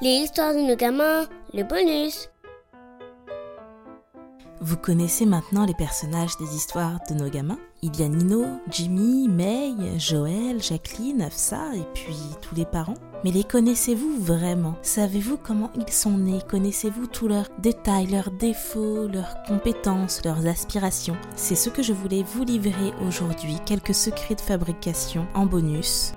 les histoires de nos gamins, le bonus. Vous connaissez maintenant les personnages des histoires de nos gamins Il y a Nino, Jimmy, May, Joël, Jacqueline, Afsa et puis tous les parents. Mais les connaissez-vous vraiment? Savez-vous comment ils sont nés? Connaissez-vous tous leurs détails, leurs défauts, leurs compétences, leurs aspirations? C'est ce que je voulais vous livrer aujourd'hui, quelques secrets de fabrication en bonus.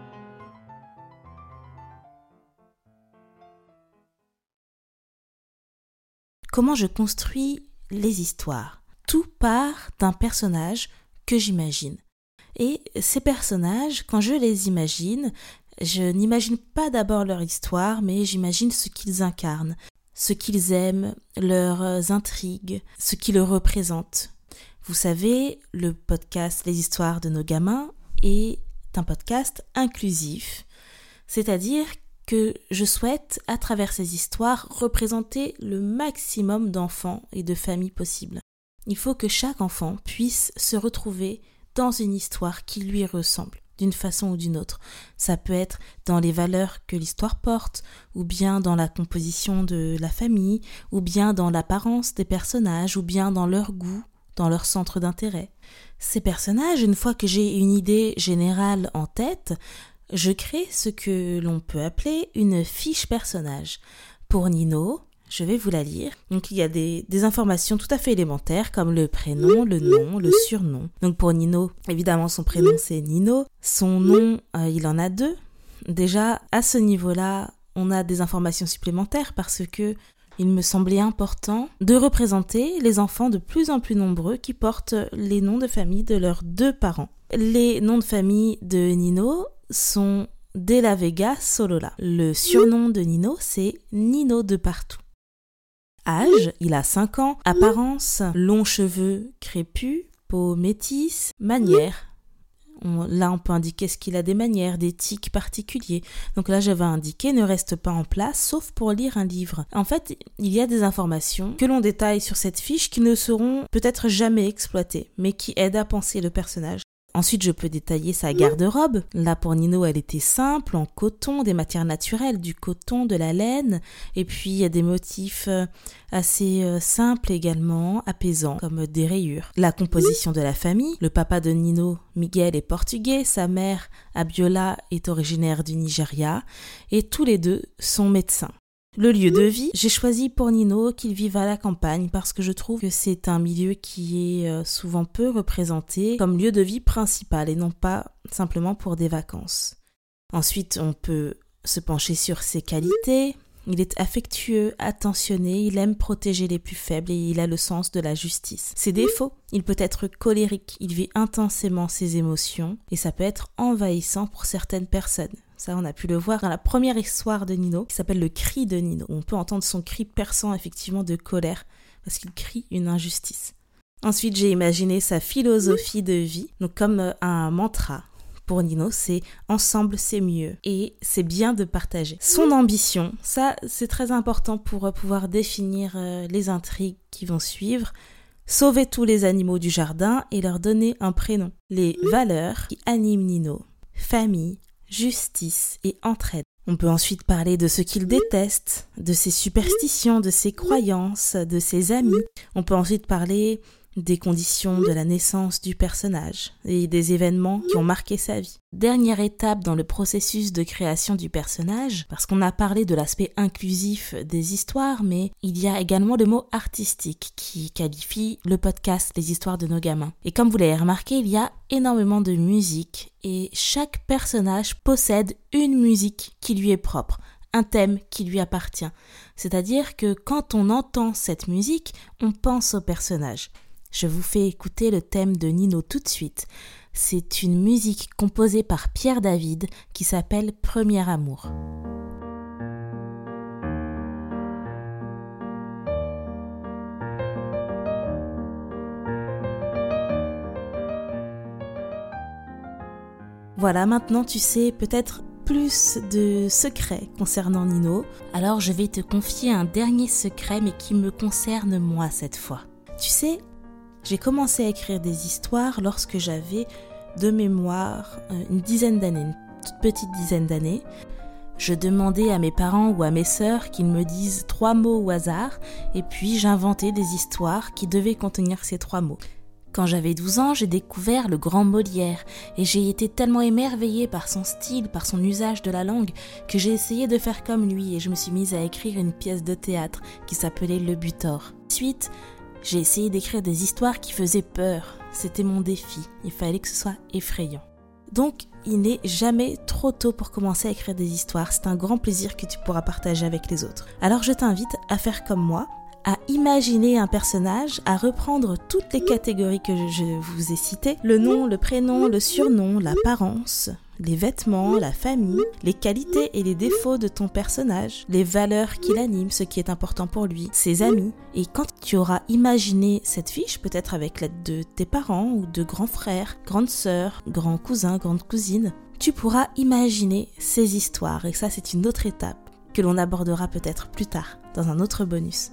Comment je construis les histoires. Tout part d'un personnage que j'imagine. Et ces personnages, quand je les imagine, je n'imagine pas d'abord leur histoire, mais j'imagine ce qu'ils incarnent, ce qu'ils aiment, leurs intrigues, ce qui le représente. Vous savez, le podcast Les histoires de nos gamins est un podcast inclusif, c'est-à-dire que je souhaite, à travers ces histoires, représenter le maximum d'enfants et de familles possibles. Il faut que chaque enfant puisse se retrouver dans une histoire qui lui ressemble, d'une façon ou d'une autre. Ça peut être dans les valeurs que l'histoire porte, ou bien dans la composition de la famille, ou bien dans l'apparence des personnages, ou bien dans leur goût, dans leur centre d'intérêt. Ces personnages, une fois que j'ai une idée générale en tête, je crée ce que l'on peut appeler une fiche personnage. Pour Nino, je vais vous la lire. Donc il y a des, informations tout à fait élémentaires comme le prénom, le nom, le surnom. Donc pour Nino, évidemment son prénom c'est Nino. Son nom, euh, il en a deux. Déjà à ce niveau-là, on a des informations supplémentaires parce que il me semblait important de représenter les enfants de plus en plus nombreux qui portent les noms de famille de leurs deux parents. Les noms de famille de Nino sont De la Vega Solola. Le surnom de Nino, c'est Nino de partout. Âge, il a 5 ans. Apparence, longs cheveux crépus, peau métisse. Manière, là, on peut indiquer ce qu'il a des manières, des tics particuliers. Donc là, j'avais indiqué ne reste pas en place, sauf pour lire un livre. En fait, il y a des informations que l'on détaille sur cette fiche qui ne seront peut-être jamais exploitées, mais qui aident à penser le personnage. Ensuite, je peux détailler sa garde-robe. Là, pour Nino, elle était simple, en coton, des matières naturelles, du coton, de la laine, et puis il y a des motifs euh, assez euh, simples également, apaisants, comme des rayures. La composition de la famille. Le papa de Nino, Miguel, est portugais, sa mère, Abiola, est originaire du Nigeria, et tous les deux sont médecins. Le lieu de vie, j'ai choisi pour Nino qu'il vive à la campagne parce que je trouve que c'est un milieu qui est euh, souvent peu représenté comme lieu de vie principal et non pas simplement pour des vacances. Ensuite, on peut se pencher sur ses qualités. Il est affectueux, attentionné, il aime protéger les plus faibles et il a le sens de la justice. Ses défauts, il peut être colérique, il vit intensément ses émotions et ça peut être envahissant pour certaines personnes. Ça, on a pu le voir dans la première histoire de Nino, qui s'appelle Le cri de Nino. On peut entendre son cri perçant effectivement de colère, parce qu'il crie une injustice. Ensuite, j'ai imaginé sa philosophie de vie, donc comme euh, un mantra. Pour Nino, c'est ensemble c'est mieux et c'est bien de partager. Son ambition, ça c'est très important pour euh, pouvoir définir euh, les intrigues qui vont suivre sauver tous les animaux du jardin et leur donner un prénom. Les valeurs qui animent Nino. Famille, justice et entraide. On peut ensuite parler de ce qu'il déteste, de ses superstitions, de ses croyances, de ses amis. On peut ensuite parler des conditions de la naissance du personnage et des événements qui ont marqué sa vie. Dernière étape dans le processus de création du personnage, parce qu'on a parlé de l'aspect inclusif des histoires, mais il y a également le mot artistique qui qualifie le podcast Les histoires de nos gamins. Et comme vous l'avez remarqué, il y a énormément de musique et chaque personnage possède une musique qui lui est propre un thème qui lui appartient. C'est-à-dire que quand on entend cette musique, on pense au personnage. Je vous fais écouter le thème de Nino tout de suite. C'est une musique composée par Pierre David qui s'appelle Premier Amour. Voilà, maintenant tu sais peut-être plus de secrets concernant Nino. Alors je vais te confier un dernier secret mais qui me concerne moi cette fois. Tu sais, j'ai commencé à écrire des histoires lorsque j'avais de mémoire euh, une dizaine d'années, une toute petite dizaine d'années. Je demandais à mes parents ou à mes sœurs qu'ils me disent trois mots au hasard, et puis j'inventais des histoires qui devaient contenir ces trois mots. Quand j'avais 12 ans, j'ai découvert le grand Molière et j'ai été tellement émerveillée par son style, par son usage de la langue, que j'ai essayé de faire comme lui et je me suis mise à écrire une pièce de théâtre qui s'appelait Le Butor. Ensuite, j'ai essayé d'écrire des histoires qui faisaient peur. C'était mon défi. Il fallait que ce soit effrayant. Donc, il n'est jamais trop tôt pour commencer à écrire des histoires. C'est un grand plaisir que tu pourras partager avec les autres. Alors, je t'invite à faire comme moi, à imaginer un personnage, à reprendre toutes les catégories que je vous ai citées, le nom, le prénom, le surnom, l'apparence, les vêtements, la famille, les qualités et les défauts de ton personnage, les valeurs qui l'animent, ce qui est important pour lui, ses amis. Et quand tu auras imaginé cette fiche, peut-être avec l'aide de tes parents ou de grands frères, grandes sœurs, grands cousins, grandes cousines, tu pourras imaginer ces histoires. Et ça, c'est une autre étape que l'on abordera peut-être plus tard dans un autre bonus.